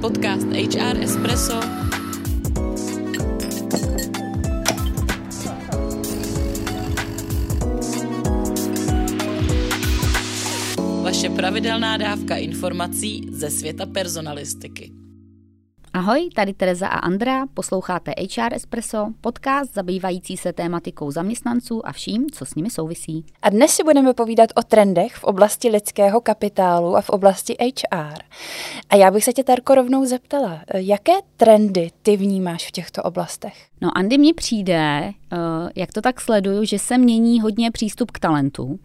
Podcast HR Espresso Vaše pravidelná dávka informací ze světa personalistiky. Ahoj, tady Tereza a Andra, posloucháte HR Espresso, podcast zabývající se tématikou zaměstnanců a vším, co s nimi souvisí. A dnes si budeme povídat o trendech v oblasti lidského kapitálu a v oblasti HR. A já bych se tě, Tarko, rovnou zeptala, jaké trendy ty vnímáš v těchto oblastech? No, Andy, mně přijde, eh, jak to tak sleduju, že se mění hodně přístup k talentu,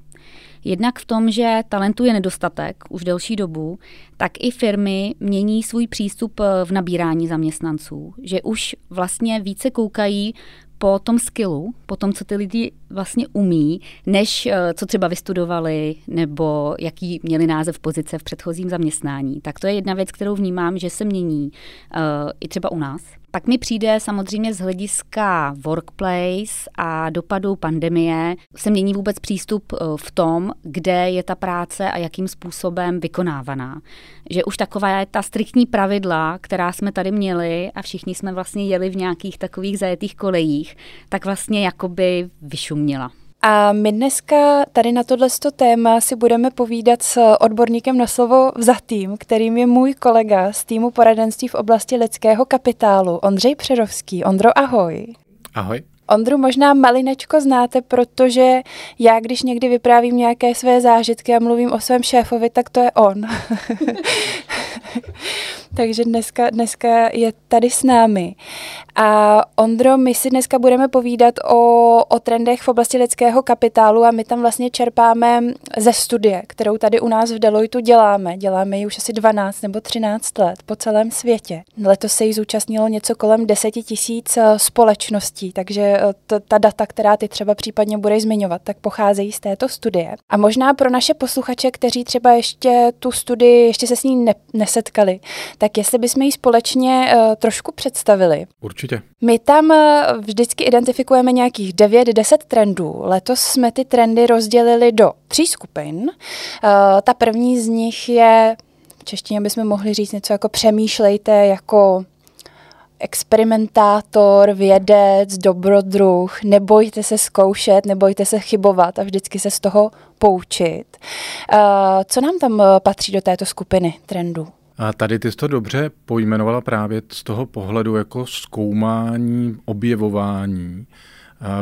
Jednak v tom, že talentu je nedostatek už delší dobu, tak i firmy mění svůj přístup eh, v nabírání zaměstnanců, že už vlastně více koukají po tom skillu, po tom, co ty lidi vlastně umí, než eh, co třeba vystudovali nebo jaký měli název pozice v předchozím zaměstnání. Tak to je jedna věc, kterou vnímám, že se mění uh, i třeba u nás. Pak mi přijde samozřejmě z hlediska workplace a dopadů pandemie se mění vůbec přístup eh, v tom, kde je ta práce a jakým způsobem vykonávaná. Že už taková je ta striktní pravidla, která jsme tady měli a všichni jsme vlastně jeli v nějakých takových zajetých kolejích, tak vlastně jakoby vyšuměla. A my dneska tady na tohle téma si budeme povídat s odborníkem na slovo vzatým, kterým je můj kolega z týmu poradenství v oblasti lidského kapitálu, Ondřej Přerovský. Ondro, ahoj. Ahoj. Ondru možná malinečko znáte, protože já, když někdy vyprávím nějaké své zážitky a mluvím o svém šéfovi, tak to je on. Takže dneska, dneska je tady s námi. A Ondro, my si dneska budeme povídat o, o trendech v oblasti lidského kapitálu a my tam vlastně čerpáme ze studie, kterou tady u nás v Deloitu děláme. Děláme ji už asi 12 nebo 13 let po celém světě. Letos se jí zúčastnilo něco kolem 10 tisíc eh, společností, takže eh, t- ta data, která ty třeba případně budeš zmiňovat, tak pocházejí z této studie. A možná pro naše posluchače, kteří třeba ještě tu studii, ještě se s ní ne- nesetkali, tak jestli bychom ji společně uh, trošku představili. Určitě. My tam uh, vždycky identifikujeme nějakých 9-10 trendů. Letos jsme ty trendy rozdělili do tří skupin. Uh, ta první z nich je, v češtině bychom mohli říct něco jako přemýšlejte jako experimentátor, vědec, dobrodruh, nebojte se zkoušet, nebojte se chybovat a vždycky se z toho poučit. Uh, co nám tam patří do této skupiny trendů? A tady ty jsi to dobře pojmenovala právě z toho pohledu jako zkoumání, objevování.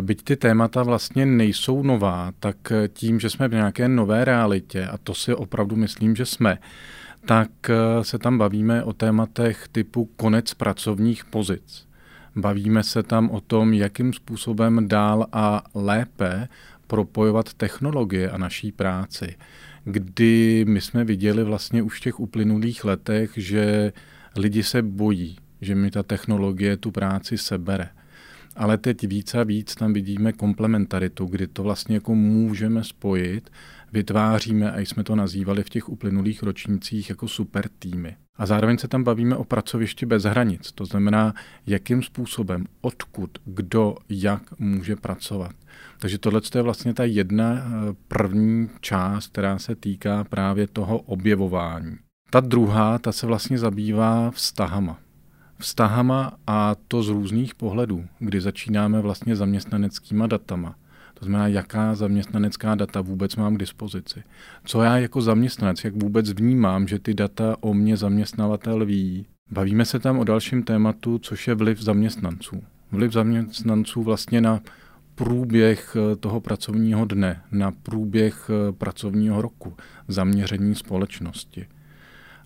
Byť ty témata vlastně nejsou nová, tak tím, že jsme v nějaké nové realitě, a to si opravdu myslím, že jsme, tak se tam bavíme o tématech typu konec pracovních pozic. Bavíme se tam o tom, jakým způsobem dál a lépe propojovat technologie a naší práci kdy my jsme viděli vlastně už v těch uplynulých letech, že lidi se bojí, že mi ta technologie tu práci sebere. Ale teď víc a víc tam vidíme komplementaritu, kdy to vlastně jako můžeme spojit, vytváříme, a jsme to nazývali v těch uplynulých ročnících jako super týmy. A zároveň se tam bavíme o pracovišti bez hranic, to znamená, jakým způsobem, odkud, kdo, jak může pracovat. Takže tohle je vlastně ta jedna eh, první část, která se týká právě toho objevování. Ta druhá, ta se vlastně zabývá vztahama. Vztahama a to z různých pohledů, kdy začínáme vlastně zaměstnaneckýma datama. To znamená, jaká zaměstnanecká data vůbec mám k dispozici. Co já jako zaměstnanec, jak vůbec vnímám, že ty data o mě zaměstnavatel ví. Bavíme se tam o dalším tématu, což je vliv zaměstnanců. Vliv zaměstnanců vlastně na průběh eh, toho pracovního dne, na průběh eh, pracovního roku, zaměření společnosti.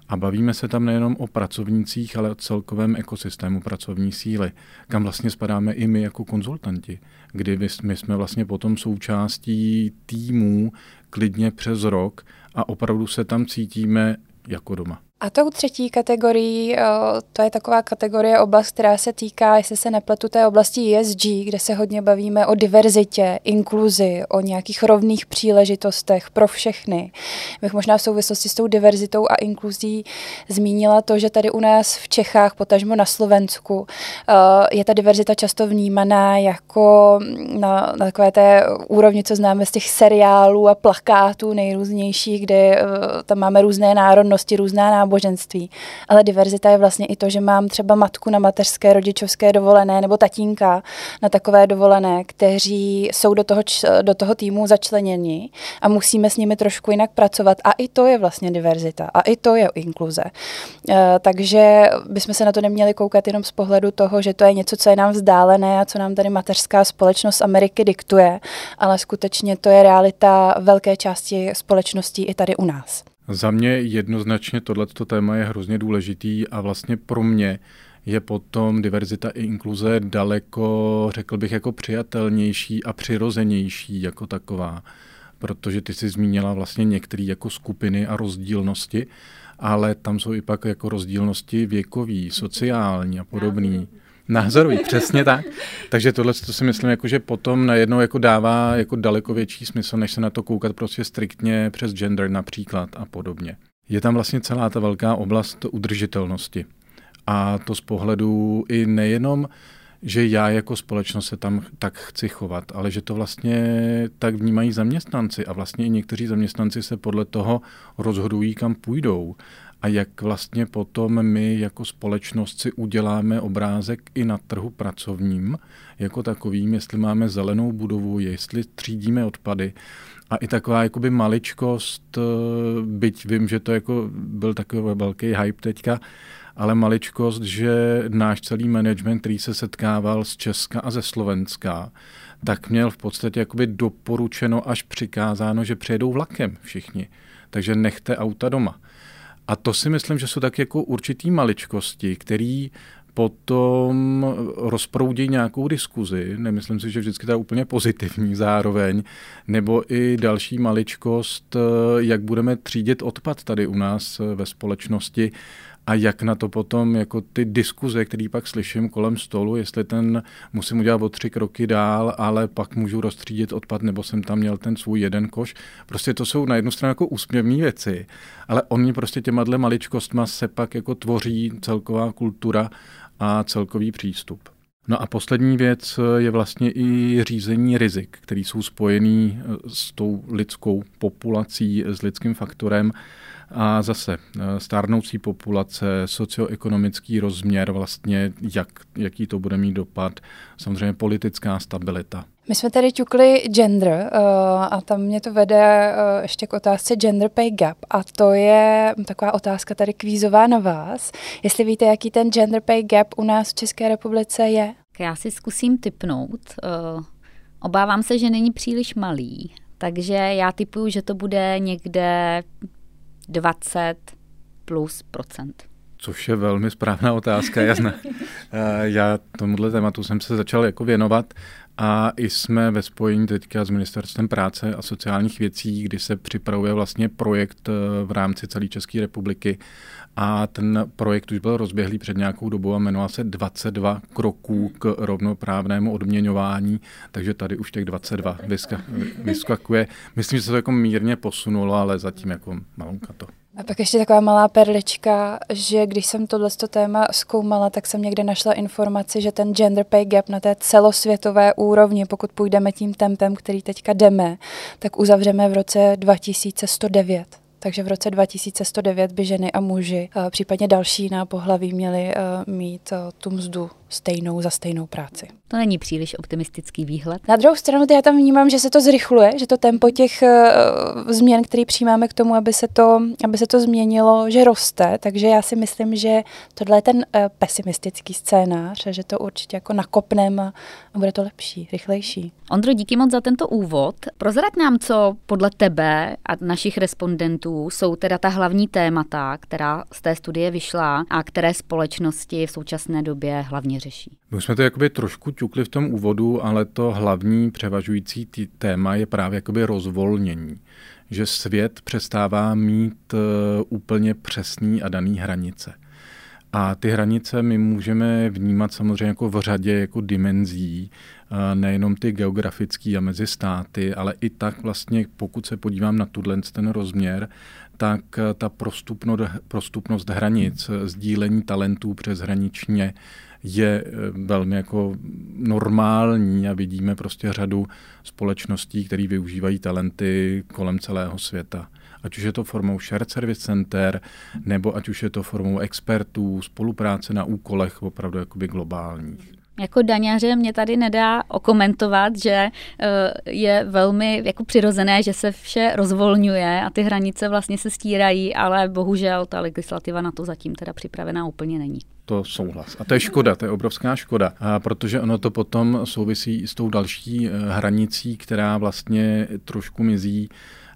A bavíme se tam nejenom o pracovnících, ale o celkovém ekosystému pracovní síly, kam vlastně spadáme i my jako konzultanti, kdy my jsme vlastně potom součástí týmů klidně přes rok a opravdu se tam cítíme jako doma. A tou třetí kategorií, to je taková kategorie oblast, která se týká, jestli se nepletu, té oblasti ESG, kde se hodně bavíme o diverzitě, inkluzi, o nějakých rovných příležitostech pro všechny. Bych možná v souvislosti s tou diverzitou a inkluzí zmínila to, že tady u nás v Čechách, potažmo na Slovensku, je ta diverzita často vnímaná jako na, na takové té úrovni, co známe z těch seriálů a plakátů nejrůznějších, kde tam máme různé národnosti, různá náboženství náboženství, ale diverzita je vlastně i to, že mám třeba matku na mateřské rodičovské dovolené nebo tatínka na takové dovolené, kteří jsou do toho, do toho týmu začleněni a musíme s nimi trošku jinak pracovat a i to je vlastně diverzita a i to je inkluze. Eh, takže bychom se na to neměli koukat jenom z pohledu toho, že to je něco, co je nám vzdálené a co nám tady mateřská společnost Ameriky diktuje, ale skutečně to je realita velké části společností i tady u nás. Za mě jednoznačně tohleto téma je hrozně důležitý a vlastně pro mě je potom diverzita i inkluze daleko, řekl bych, jako přijatelnější a přirozenější jako taková. Protože ty jsi zmínila vlastně některé jako skupiny a rozdílnosti, ale tam jsou i pak jako rozdílnosti věkový, sociální a podobný. Názorový, přesně tak. Takže tohle to si myslím, jako, že potom najednou jako dává jako daleko větší smysl, než se na to koukat prostě striktně přes gender například a podobně. Je tam vlastně celá ta velká oblast udržitelnosti. A to z pohledu i nejenom, že já jako společnost se tam tak chci chovat, ale že to vlastně tak vnímají zaměstnanci a vlastně i někteří zaměstnanci se podle toho rozhodují, kam půjdou a jak vlastně potom my jako společnost si uděláme obrázek i na trhu pracovním jako takovým, jestli máme zelenou budovu, jestli třídíme odpady. A i taková jakoby maličkost, byť vím, že to jako byl takový velký hype teďka, ale maličkost, že náš celý management, který se setkával z Česka a ze Slovenska, tak měl v podstatě jakoby doporučeno až přikázáno, že přijedou vlakem všichni. Takže nechte auta doma. A to si myslím, že jsou tak jako určitý maličkosti, který potom rozproudí nějakou diskuzi, nemyslím si, že vždycky ta úplně pozitivní zároveň, nebo i další maličkost, jak budeme třídit odpad tady u nás ve společnosti a jak na to potom jako ty diskuze, které pak slyším kolem stolu, jestli ten musím udělat o tři kroky dál, ale pak můžu rozstřídit odpad, nebo jsem tam měl ten svůj jeden koš. Prostě to jsou na jednu stranu jako úsměvné věci, ale oni prostě těma dle maličkostma se pak jako tvoří celková kultura a celkový přístup. No a poslední věc je vlastně i řízení rizik, které jsou spojený s tou lidskou populací, s lidským faktorem a zase eh, stárnoucí populace, socioekonomický rozměr, vlastně jak, jaký to bude mít dopad, samozřejmě politická stabilita. My jsme tady ťukli gender uh, a tam mě to vede uh, ještě k otázce gender pay gap a to je taková otázka tady kvízová na vás. Jestli víte, jaký ten gender pay gap u nás v České republice je? Já si zkusím typnout. Obávám se, že není příliš malý, takže já typuju, že to bude někde 20 plus procent. Což je velmi správná otázka, jasná. Já tomuhle tématu jsem se začal jako věnovat a i jsme ve spojení teďka s Ministerstvem práce a sociálních věcí, kdy se připravuje vlastně projekt eh, v rámci celé České republiky a ten projekt už byl rozběhlý před nějakou dobou a jmenoval se 22 kroků k rovnoprávnému odměňování, takže tady už těch 22 vyskakuje. Myslím, že se to jako mírně posunulo, ale zatím jako malonka to. A pak ještě taková malá perlička, že když jsem tohle téma zkoumala, tak jsem někde našla informaci, že ten gender pay gap na té celosvětové úrovni, pokud půjdeme tím tempem, který teďka jdeme, tak uzavřeme v roce 2109 takže v roce 2109 by ženy a muži, eh, případně další na pohlaví, měli eh, mít eh, tu mzdu stejnou za stejnou práci. To není příliš optimistický výhled. Na druhou stranu já tam vnímám, že se to zrychluje, že to tempo těch uh, změn, které přijímáme k tomu, aby se, to, aby se to změnilo, že roste, takže já si myslím, že tohle je ten uh, pesimistický scénář, že to určitě jako nakopneme a bude to lepší, rychlejší. Ondro, díky moc za tento úvod. Prozrať nám, co podle tebe a našich respondentů jsou teda ta hlavní témata, která z té studie vyšla a které společnosti v současné době hlavně řeší. My jsme to jakoby trošku ťukli v tom úvodu, ale to hlavní převažující téma je právě jakoby rozvolnění. Že svět přestává mít uh, úplně přesný a daný hranice. A ty hranice my můžeme vnímat samozřejmě jako v řadě jako dimenzí, e, nejenom ty geografický a mezi státy, ale i tak vlastně, pokud se podívám na tuhle ten rozměr, tak e, ta prostupnost, prostupnost hranic, sdílení talentů přeshraničně je eh, velmi jako normální a vidíme prostě řadu společností, které využívají talenty kolem celého světa. Ať už je to formou shared service center, nebo ať už je to formou expertů, spolupráce na úkolech opravdu jakoby globálních. Jako daňaře mě tady nedá okomentovat, že eh, je velmi jako přirozené, že se vše rozvolňuje a ty hranice vlastně se stírají, ale bohužel ta legislativa na to zatím teda připravená úplně není. To souhlas. A to je škoda, to je obrovská škoda, protože ono to potom souvisí s tou další eh, hranicí, která vlastně trošku mizí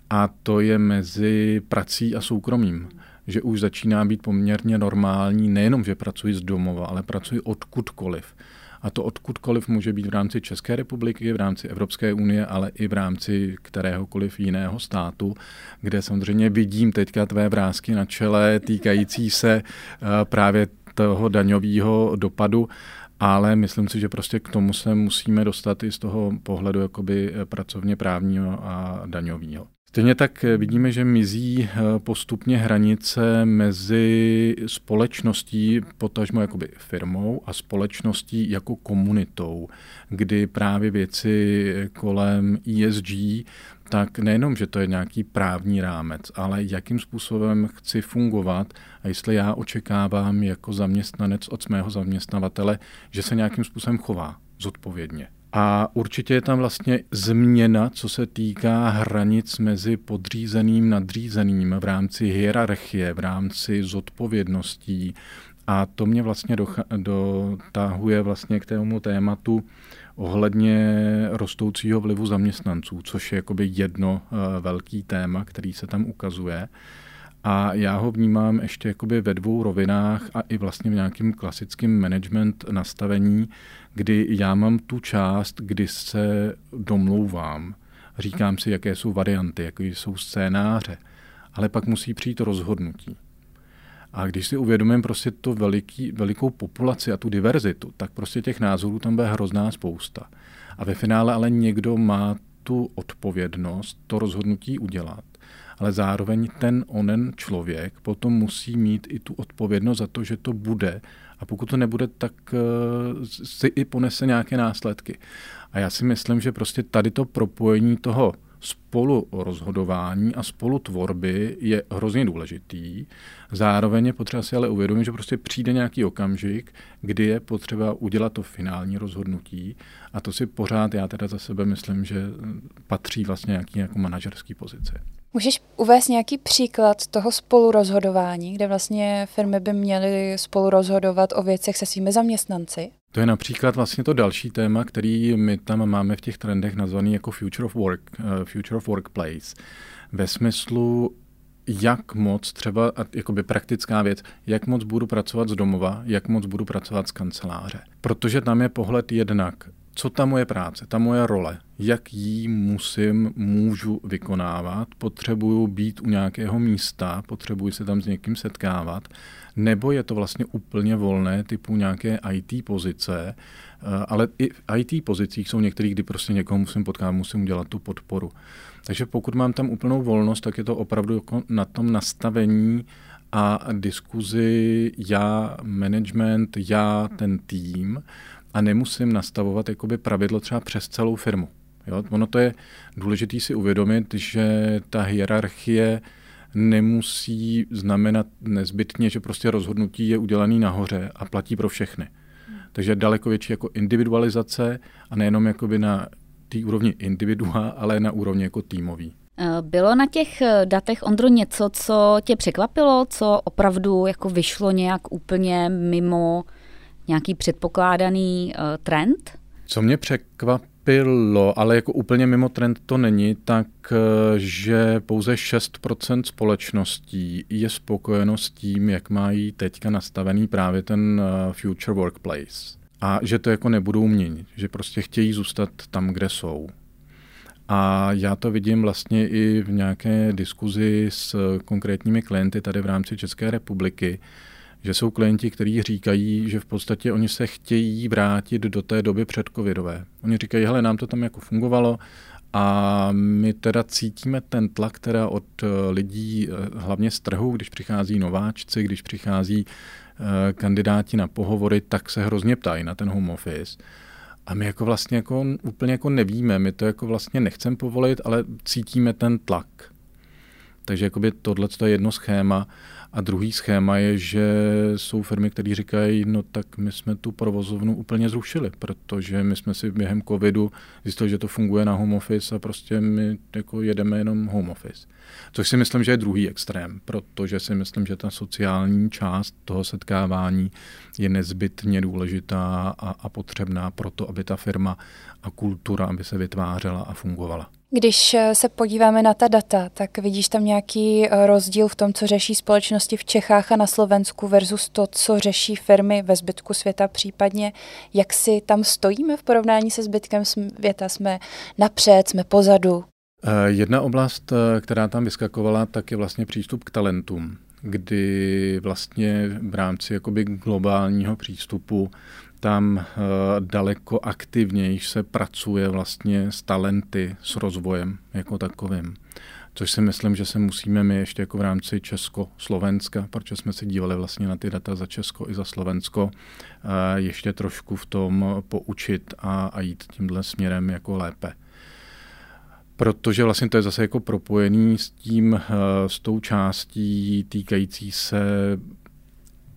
a to je mezi prací a soukromím že už začíná být poměrně normální, nejenom, že pracuji z domova, ale pracuji odkudkoliv. A to odkudkoliv může být v rámci České republiky, v rámci Evropské unie, ale i v rámci kteréhokoliv jiného státu, kde samozřejmě vidím teďka tvé vrázky na čele týkající se eh, právě toho daňového dopadu, ale myslím si, že prostě k tomu se musíme dostat i z toho pohledu jakoby eh, pracovně právního a daňového. Stejně tak eh, vidíme, že mizí eh, postupně hranice mezi společností, potažmo jakoby firmou a společností jako komunitou, kdy právě věci kolem ESG, tak nejenom, že to je nějaký právní rámec, ale jakým způsobem chci fungovat a jestli já očekávám jako zaměstnanec od svého zaměstnavatele, že se nějakým způsobem chová zodpovědně. A určitě je tam vlastně změna, co se týká hranic mezi podřízeným nadřízeným v rámci hierarchie, v rámci zodpovědností. A to mě vlastně dotahuje vlastně k tému tématu ohledně rostoucího vlivu zaměstnanců, což je jakoby jedno eh, velký téma, který se tam ukazuje. A já ho vnímám ještě jakoby ve dvou rovinách a i vlastně v nějakém klasickém management nastavení, kdy já mám tu část, kdy se domlouvám. Říkám si, jaké jsou varianty, jaké jsou scénáře. Ale pak musí přijít rozhodnutí. A když si uvědomím prostě tu veliký, velikou populaci a tu diverzitu, tak prostě těch názorů tam bude hrozná spousta. A ve finále ale někdo má tu odpovědnost to rozhodnutí udělat ale zároveň ten onen člověk potom musí mít i tu odpovědnost za to, že to bude a pokud to nebude, tak uh, si i ponese nějaké následky. A já si myslím, že prostě tady to propojení toho spolu rozhodování a spolu tvorby je hrozně důležitý. Zároveň je potřeba si ale uvědomit, že prostě přijde nějaký okamžik, kdy je potřeba udělat to finální rozhodnutí a to si pořád já teda za sebe myslím, že patří vlastně nějaký jako manažerský pozici. Můžeš uvést nějaký příklad toho spolurozhodování, kde vlastně firmy by měly spolurozhodovat o věcech se svými zaměstnanci? To je například vlastně to další téma, který my tam máme v těch trendech nazvaný jako Future of Work, uh, Future of Workplace. Ve smyslu, jak moc třeba, jakoby praktická věc, jak moc budu pracovat z domova, jak moc budu pracovat z kanceláře. Protože tam je pohled jednak co ta moje práce, ta moje role, jak ji musím, můžu vykonávat, potřebuju být u nějakého místa, potřebuji se tam s někým setkávat, nebo je to vlastně úplně volné typu nějaké IT pozice, eh, ale i v IT pozicích jsou některý, kdy prostě někoho musím potkat, musím udělat tu podporu. Takže pokud mám tam úplnou volnost, tak je to opravdu jako na tom nastavení a diskuzi já, management, já, ten tým, a nemusím nastavovat jakoby pravidlo třeba přes celou firmu. Jo? Ono to je důležité si uvědomit, že ta hierarchie nemusí znamenat nezbytně, že prostě rozhodnutí je udělaný nahoře a platí pro všechny. Takže daleko větší jako individualizace a nejenom jakoby na té úrovni individua, ale na úrovni jako týmový. Eh, bylo na těch eh, datech, Ondro, něco, co tě překvapilo, co opravdu jako vyšlo nějak úplně mimo nějaký předpokládaný uh, trend? Co mě překvapilo, ale jako úplně mimo trend to není, tak eh, že pouze 6% společností je spokojeno s tím, jak mají teďka nastavený právě ten eh, future workplace. A že to jako nebudou měnit, že prostě chtějí zůstat tam, kde jsou. A já to vidím vlastně i v nějaké diskuzi s konkrétními klienty tady v rámci České republiky, že jsou klienti, kteří říkají, že v podstatě oni se chtějí vrátit do té doby předcovidové. Oni říkají, hele, nám to tam jako fungovalo a my teda cítíme ten tlak teda od eh, lidí, eh, hlavně z trhu, když přichází nováčci, když přichází eh, kandidáti na pohovory, tak se hrozně ptají na ten home office. A my jako vlastně jako úplně jako nevíme, my to jako vlastně nechceme povolit, ale cítíme ten tlak. Takže jakoby tohle je jedno schéma a druhý schéma je, že jsou firmy, které říkají, no tak my jsme tu provozovnu úplně zrušili, protože my jsme si během covidu zjistili, že to funguje na home office a prostě my jako jedeme jenom home office. Což si myslím, že je druhý extrém, protože si myslím, že ta sociální část toho setkávání je nezbytně důležitá a, a potřebná pro to, aby ta firma a kultura, aby se vytvářela a fungovala. Když eh, se podíváme na ta data, tak vidíš tam nějaký eh, rozdíl v tom, co řeší společnosti v Čechách a na Slovensku versus to, co řeší firmy ve zbytku světa, případně jak si tam stojíme v porovnání se zbytkem světa? Jsme napřed, jsme pozadu? Eh, jedna oblast, která tam vyskakovala, tak je vlastně přístup k talentům, kdy vlastně v rámci jakoby globálního přístupu tam eh, daleko aktivněji se pracuje vlastně s talenty, s rozvojem jako takovým. Což si myslím, že se musíme my ještě jako v rámci Česko-Slovenska, protože jsme se dívali vlastně na ty data za Česko i za Slovensko, eh, ještě trošku v tom poučit a, a jít tímhle směrem jako lépe. Protože vlastně to je zase jako propojený s tím, eh, s tou částí týkající se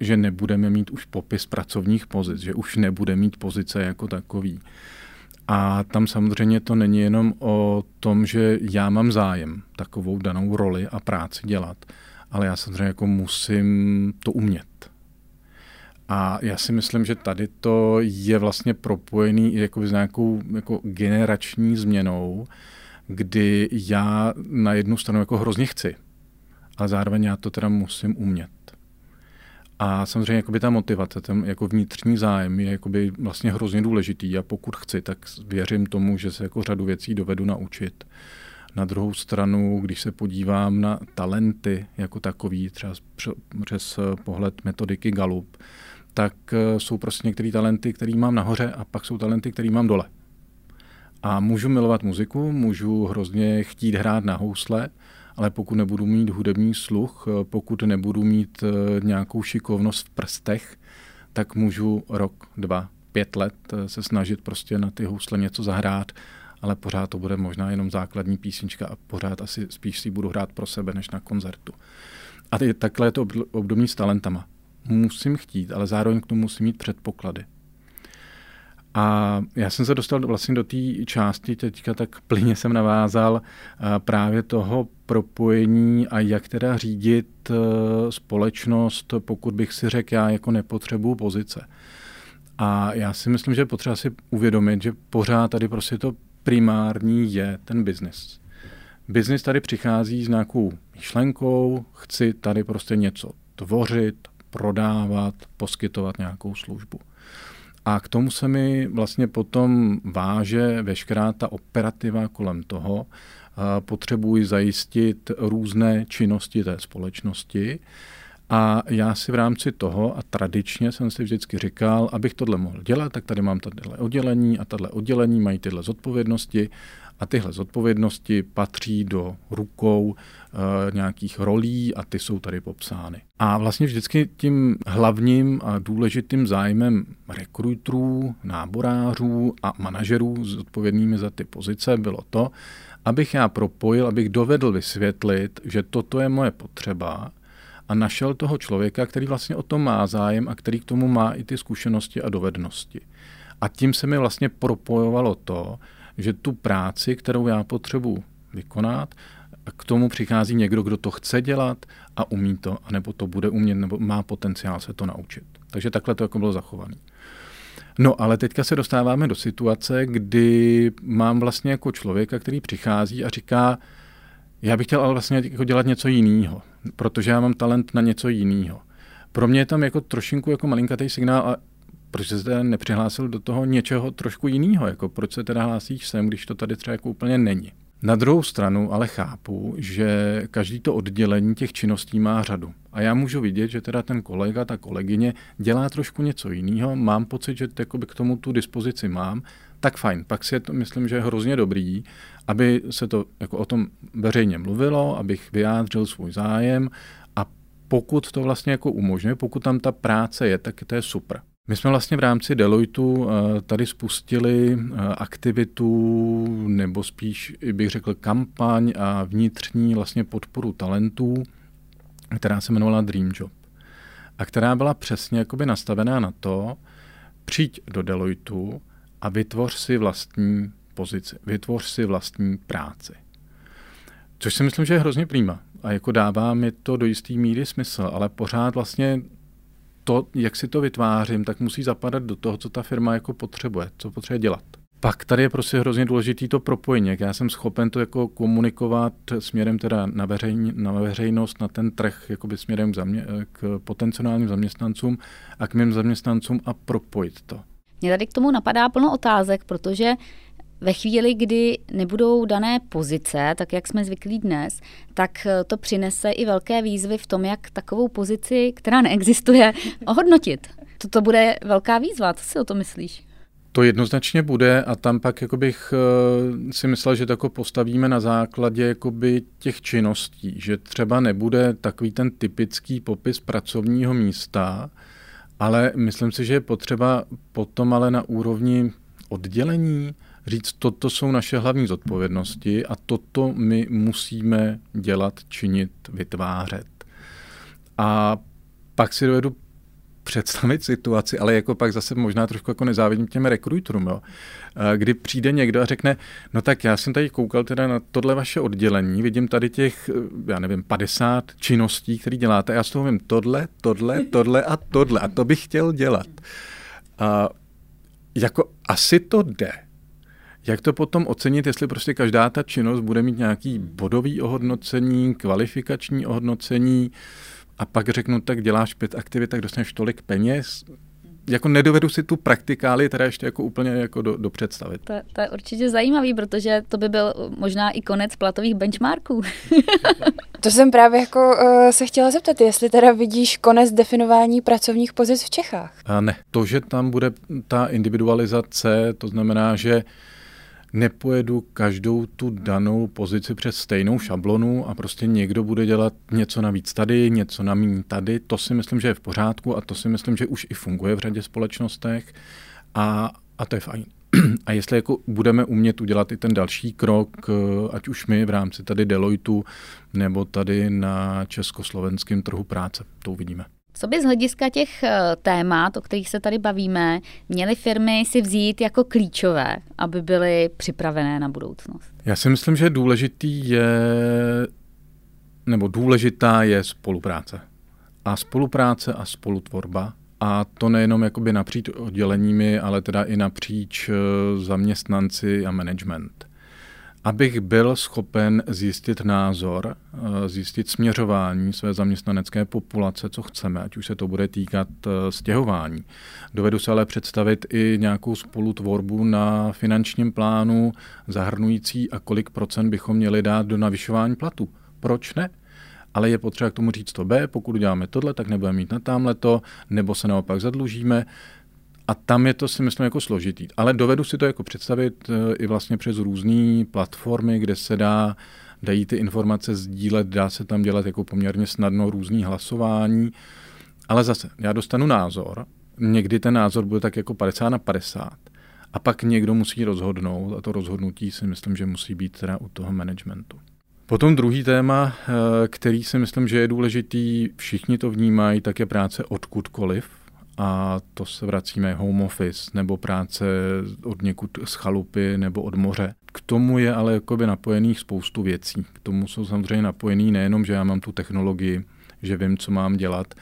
že nebudeme mít už popis pracovních pozic, že už nebude mít pozice jako takový. A tam samozřejmě to není jenom o tom, že já mám zájem takovou danou roli a práci dělat, ale já samozřejmě jako musím to umět. A já si myslím, že tady to je vlastně propojený jako s nějakou jako generační změnou, kdy já na jednu stranu jako hrozně chci, ale zároveň já to teda musím umět. A samozřejmě jakoby ta motivace, ten jako vnitřní zájem je jakoby vlastně hrozně důležitý a pokud chci, tak věřím tomu, že se jako řadu věcí dovedu naučit. Na druhou stranu, když se podívám na talenty jako takový, třeba přes pohled metodiky Galup, tak eh, jsou prostě některé talenty, které mám nahoře a pak jsou talenty, které mám dole. A můžu milovat muziku, můžu hrozně chtít hrát na housle, ale pokud nebudu mít hudební sluch, eh, pokud nebudu mít eh, nějakou šikovnost v prstech, tak můžu rok, dva, pět let eh, se snažit prostě na ty housle něco zahrát, ale pořád to bude možná jenom základní písnička a pořád asi spíš si budu hrát pro sebe než na koncertu. A takhle je to obdobný s talentama. Musím chtít, ale zároveň k tomu musím mít předpoklady. A já jsem se dostal vlastně do té části, teďka tak plyně jsem navázal právě toho propojení a jak teda řídit e, společnost, pokud bych si řekl, já jako nepotřebuju pozice. A já si myslím, že potřeba si uvědomit, že pořád tady prostě to primární je ten biznis. Biznis tady přichází s nějakou myšlenkou, chci tady prostě něco tvořit, prodávat, poskytovat nějakou službu. A k tomu se mi vlastně potom váže veškerá ta operativa kolem toho. Potřebuji zajistit různé činnosti té společnosti. A já si v rámci toho, a tradičně jsem si vždycky říkal, abych tohle mohl dělat, tak tady mám tato oddělení a tato oddělení mají tyhle zodpovědnosti a tyhle zodpovědnosti patří do rukou e, nějakých rolí a ty jsou tady popsány. A vlastně vždycky tím hlavním a důležitým zájmem rekrutrů, náborářů a manažerů zodpovědnými za ty pozice bylo to, abych já propojil, abych dovedl vysvětlit, že toto je moje potřeba a našel toho člověka, který vlastně o tom má zájem a který k tomu má i ty zkušenosti a dovednosti. A tím se mi vlastně propojovalo to, že tu práci, kterou já potřebuji vykonat, k tomu přichází někdo, kdo to chce dělat a umí to, anebo to bude umět, nebo má potenciál se to naučit. Takže takhle to jako bylo zachované. No ale teďka se dostáváme do situace, kdy mám vlastně jako člověka, který přichází a říká, já bych chtěl ale vlastně jako dělat něco jiného, protože já mám talent na něco jiného. Pro mě je tam jako trošinku jako malinkatý signál, a proč se teda nepřihlásil do toho něčeho trošku jiného, jako proč se teda hlásíš sem, když to tady třeba jako úplně není. Na druhou stranu ale chápu, že každý to oddělení těch činností má řadu. A já můžu vidět, že teda ten kolega, ta kolegyně dělá trošku něco jiného, mám pocit, že k tomu tu dispozici mám, tak fajn. Pak si je to, myslím, že je hrozně dobrý, aby se to jako o tom veřejně mluvilo, abych vyjádřil svůj zájem a pokud to vlastně jako umožňuje, pokud tam ta práce je, tak to je super. My jsme vlastně v rámci Deloitu eh, tady spustili eh, aktivitu, nebo spíš bych řekl kampaň a vnitřní vlastně podporu talentů, která se jmenovala Dream Job. A která byla přesně jakoby nastavená na to, přijď do Deloitu a vytvoř si vlastní pozici, vytvoř si vlastní práci. Což si myslím, že je hrozně prýma. A jako dává mi to do jistý míry smysl, ale pořád vlastně to, jak si to vytvářím, tak musí zapadat do toho, co ta firma jako potřebuje, co potřebuje dělat. Pak tady je prostě hrozně důležitý to propojení, jak já jsem schopen to jako komunikovat směrem teda na, veřejn, na veřejnost, na ten trh, jakoby směrem k, zamě, k potenciálním zaměstnancům a k mým zaměstnancům a propojit to. Mě tady k tomu napadá plno otázek, protože ve chvíli, kdy nebudou dané pozice, tak jak jsme zvyklí dnes, tak eh, to přinese i velké výzvy v tom, jak takovou pozici, která neexistuje, ohodnotit. Toto bude velká výzva. Co si o to myslíš? To jednoznačně bude a tam pak jako bych uh, si myslel, že to jako postavíme na základě jakoby těch činností, že třeba nebude takový ten typický popis pracovního místa, ale myslím si, že je potřeba potom ale na úrovni oddělení říct, toto jsou naše hlavní zodpovědnosti a toto my musíme dělat, činit, vytvářet. A pak si dovedu představit situaci, ale jako pak zase možná trošku jako nezávidím těm rekruterům, jo. kdy přijde někdo a řekne, no tak já jsem tady koukal teda na tohle vaše oddělení, vidím tady těch, já nevím, 50 činností, které děláte, já z toho vím tohle, tohle, tohle a tohle a to bych chtěl dělat. A jako asi to jde, jak to potom ocenit, jestli prostě každá ta činnost bude mít nějaký bodový ohodnocení, kvalifikační ohodnocení a pak řeknu, tak děláš pět aktivit, tak dostaneš tolik peněz, jako nedovedu si tu praktikáli teda ještě jako úplně jako do, do představit. To, to je určitě zajímavý, protože to by byl možná i konec platových benchmarků. to jsem právě jako uh, se chtěla zeptat, jestli teda vidíš konec definování pracovních pozic v Čechách. A ne, to, že tam bude ta individualizace, to znamená, že uh, nepojedu každou tu danou pozici přes stejnou šablonu a prostě někdo bude dělat něco navíc tady, něco na míň tady. To si myslím, že je v pořádku a to si myslím, že už i funguje v řadě společnostech a, a to je fajn. A jestli jako budeme umět udělat i ten další krok, ať už my v rámci tady Deloitu nebo tady na československém trhu práce, to uvidíme. Co by z hlediska těch eh, témat, o kterých se tady bavíme, měly firmy si vzít jako klíčové, aby byly připravené na budoucnost? Já si myslím, že důležitý je, nebo důležitá je spolupráce. A spolupráce a spolutvorba. A to nejenom jakoby napříč odděleními, ale teda i napříč eh, zaměstnanci a management abych byl schopen zjistit názor, eh, zjistit směřování své zaměstnanecké populace, co chceme, ať už se to bude týkat eh, stěhování. Dovedu se ale představit i nějakou spolutvorbu na finančním plánu zahrnující a kolik procent bychom měli dát do navyšování platu. Proč ne? ale je potřeba k tomu říct to B, pokud uděláme tohle, tak nebudeme mít na tamhle to, nebo se naopak zadlužíme. A tam je to si myslím jako složitý. Ale dovedu si to jako představit eh, i vlastně přes různé platformy, kde se dá, dají ty informace sdílet, dá se tam dělat jako poměrně snadno různý hlasování. Ale zase, já dostanu názor, někdy ten názor bude tak jako 50 na 50. A pak někdo musí rozhodnout a to rozhodnutí si myslím, že musí být teda u toho managementu. Potom druhý téma, eh, který si myslím, že je důležitý, všichni to vnímají, tak je práce odkudkoliv a to se vracíme home office nebo práce od někud z chalupy nebo od moře. K tomu je ale jakoby napojených spoustu věcí. K tomu jsou samozřejmě napojený nejenom, že já mám tu technologii, že vím, co mám dělat,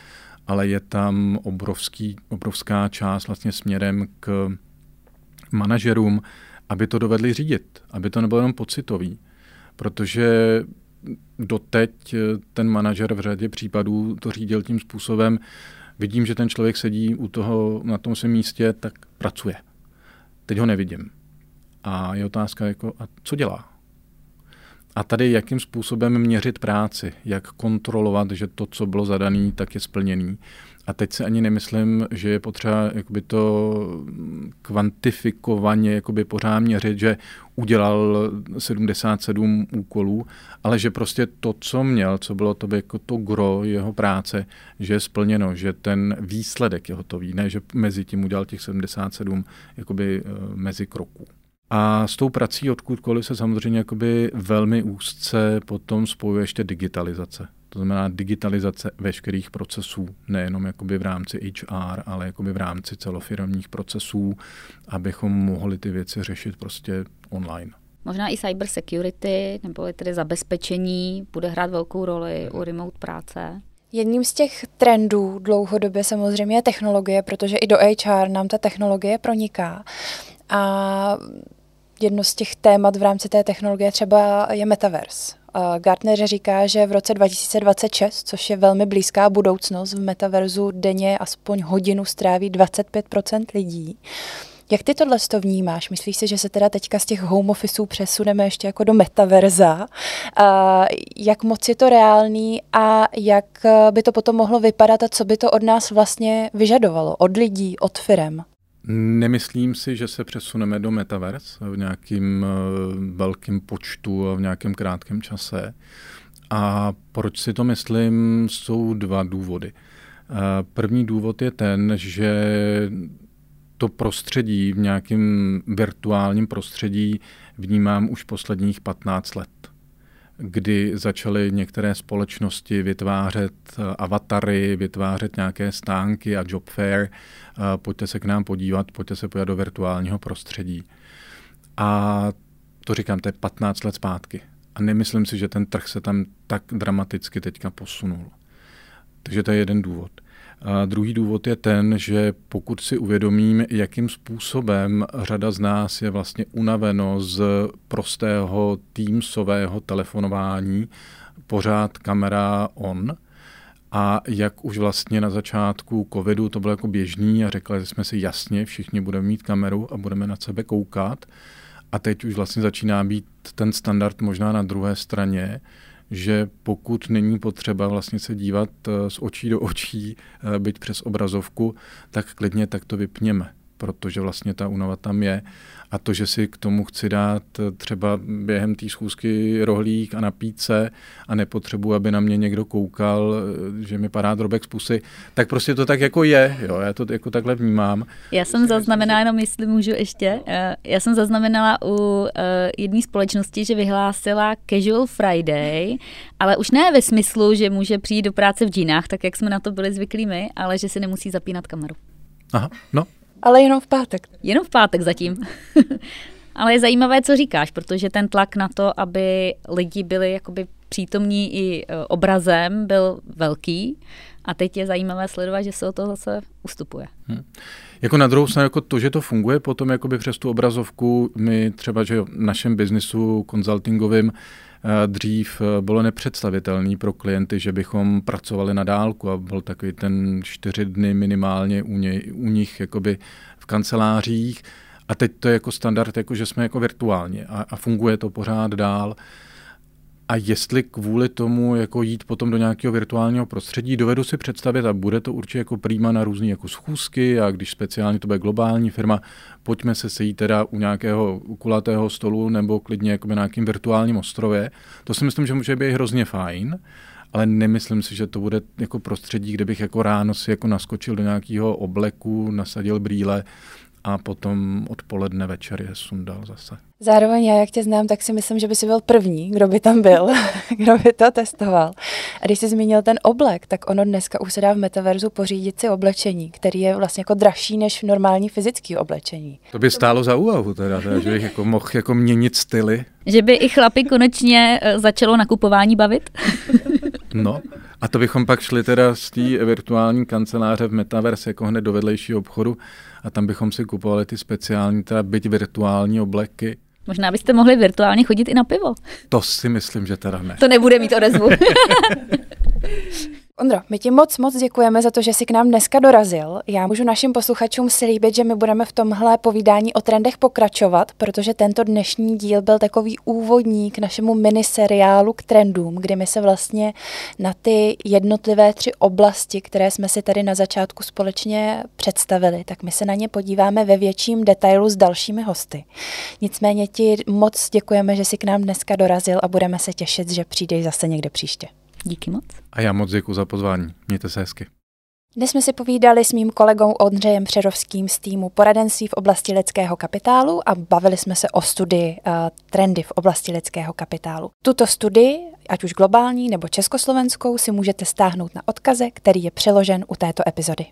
ale je tam obrovský, obrovská část vlastně směrem k manažerům, aby to dovedli řídit, aby to nebylo jenom pocitový. Protože doteď ten manažer v řadě případů to řídil tím způsobem, vidím, že ten člověk sedí u toho, na tom svém místě, tak pracuje. Teď ho nevidím. A je otázka, jako, a co dělá? A tady jakým způsobem měřit práci, jak kontrolovat, že to, co bylo zadané, tak je splněný. A teď si ani nemyslím, že je potřeba jakoby to kvantifikovaně jakoby pořád měřit, že udělal 77 úkolů, ale že prostě to, co měl, co bylo to jako to gro jeho práce, že je splněno, že ten výsledek je hotový, ne, že mezi tím udělal těch 77 jakoby eh, mezi kroků. A s tou prací odkudkoliv se samozřejmě jakoby velmi úzce potom spojuje ještě digitalizace. To znamená digitalizace veškerých procesů, nejenom jakoby v rámci HR, ale jakoby v rámci celofirmních procesů, abychom mohli ty věci řešit prostě online. Možná i cyber security, nebo tedy zabezpečení, bude hrát velkou roli u remote práce. Jedním z těch trendů dlouhodobě samozřejmě je technologie, protože i do HR nám ta technologie proniká. A jedno z těch témat v rámci té technologie třeba je metaverse. Gartner říká, že v roce 2026, což je velmi blízká budoucnost, v metaverzu denně aspoň hodinu stráví 25% lidí. Jak ty tohle to vnímáš? Myslíš si, že se teda teďka z těch home officeů přesuneme ještě jako do metaverza? A jak moc je to reálný a jak by to potom mohlo vypadat a co by to od nás vlastně vyžadovalo? Od lidí, od firem? Nemyslím si, že se přesuneme do metaverse v nějakým eh, velkým počtu a v nějakém krátkém čase. A proč si to myslím, jsou dva důvody. Eh, první důvod je ten, že to prostředí v nějakém virtuálním prostředí vnímám už posledních 15 let kdy začaly některé společnosti vytvářet eh, avatary, vytvářet nějaké stánky a job fair. Eh, pojďte se k nám podívat, pojďte se podívat do virtuálního prostředí. A to říkám, to je 15 let zpátky. A nemyslím si, že ten trh se tam tak dramaticky teďka posunul. Takže to je jeden důvod. A druhý důvod je ten, že pokud si uvědomím, jakým způsobem řada z nás je vlastně unaveno z prostého Teamsového telefonování, pořád kamera on, a jak už vlastně na začátku covidu to bylo jako běžný a řekli jsme si jasně, všichni budeme mít kameru a budeme na sebe koukat. A teď už vlastně začíná být ten standard možná na druhé straně, že pokud není potřeba vlastně se dívat eh, z očí do očí, eh, byť přes obrazovku, tak klidně tak to vypněme protože vlastně ta únava tam je. A to, že si k tomu chci dát třeba během té schůzky rohlík a napít se a nepotřebuji, aby na mě někdo koukal, že mi padá drobek z pusy, tak prostě to tak jako je. Jo? Já to jako takhle vnímám. Já jsem zaznamenala, jenom jestli můžu ještě, eh, já jsem zaznamenala u eh, jedné společnosti, že vyhlásila Casual Friday, ale už ne ve smyslu, že může přijít do práce v džínách, tak jak jsme na to byli zvyklí my, ale že si nemusí zapínat kameru. Aha, no, ale jenom v pátek. Jenom v pátek zatím. Ale je zajímavé, co říkáš, protože ten tlak na to, aby lidi byli jakoby přítomní i e, obrazem, byl velký. A teď je zajímavé sledovat, že se o to zase ustupuje. Hmm. Jako na druhou stranu, jako to, že to funguje potom jakoby přes tu obrazovku, my třeba, že v našem biznisu konzultingovým dřív eh, bylo nepředstavitelné pro klienty, že bychom pracovali na dálku a byl takový ten čtyři dny minimálně u, ně, u nich jakoby v kancelářích. A teď to je jako standard, jako že jsme jako virtuálně a, a funguje to pořád dál. A jestli kvůli tomu jako jít potom do nějakého virtuálního prostředí, dovedu si představit a bude to určitě jako prýma na různé jako schůzky a když speciálně to bude globální firma, pojďme se sejít teda u nějakého kulatého stolu nebo klidně jako na nějakým virtuálním ostrově. To si myslím, že může být hrozně fajn, ale nemyslím si, že to bude jako prostředí, kde bych jako ráno si jako naskočil do nějakého obleku, nasadil brýle a potom odpoledne večer je sundal zase. Zároveň já, jak tě znám, tak si myslím, že by si byl první, kdo by tam byl, kdo by to testoval. A když jsi zmínil ten oblek, tak ono dneska už se dá v metaverzu pořídit si oblečení, který je vlastně jako dražší než normální fyzické oblečení. To by stálo za úvahu teda, teda že bych jako mohl jako měnit styly. Že by i chlapi konečně eh, začalo nakupování bavit? no, a to bychom pak šli teda z té virtuální kanceláře v Metaverse jako hned do vedlejšího obchodu a tam bychom si kupovali ty speciální, teda byť virtuální obleky. Možná byste mohli virtuálně chodit i na pivo. To si myslím, že teda ne. To nebude mít odezvu. Ondro, my ti moc, moc děkujeme za to, že jsi k nám dneska dorazil. Já můžu našim posluchačům slíbit, že my budeme v tomhle povídání o trendech pokračovat, protože tento dnešní díl byl takový úvodní k našemu miniseriálu k trendům, kdy my se vlastně na ty jednotlivé tři oblasti, které jsme si tady na začátku společně představili, tak my se na ně podíváme ve větším detailu s dalšími hosty. Nicméně ti moc děkujeme, že jsi k nám dneska dorazil a budeme se těšit, že přijdeš zase někde příště. Díky moc. A já moc děkuji za pozvání. Mějte se hezky. Dnes jsme si povídali s mým kolegou Ondřejem Přerovským z týmu poradenství v oblasti lidského kapitálu a bavili jsme se o studii uh, trendy v oblasti lidského kapitálu. Tuto studii, ať už globální nebo československou, si můžete stáhnout na odkaze, který je přeložen u této epizody.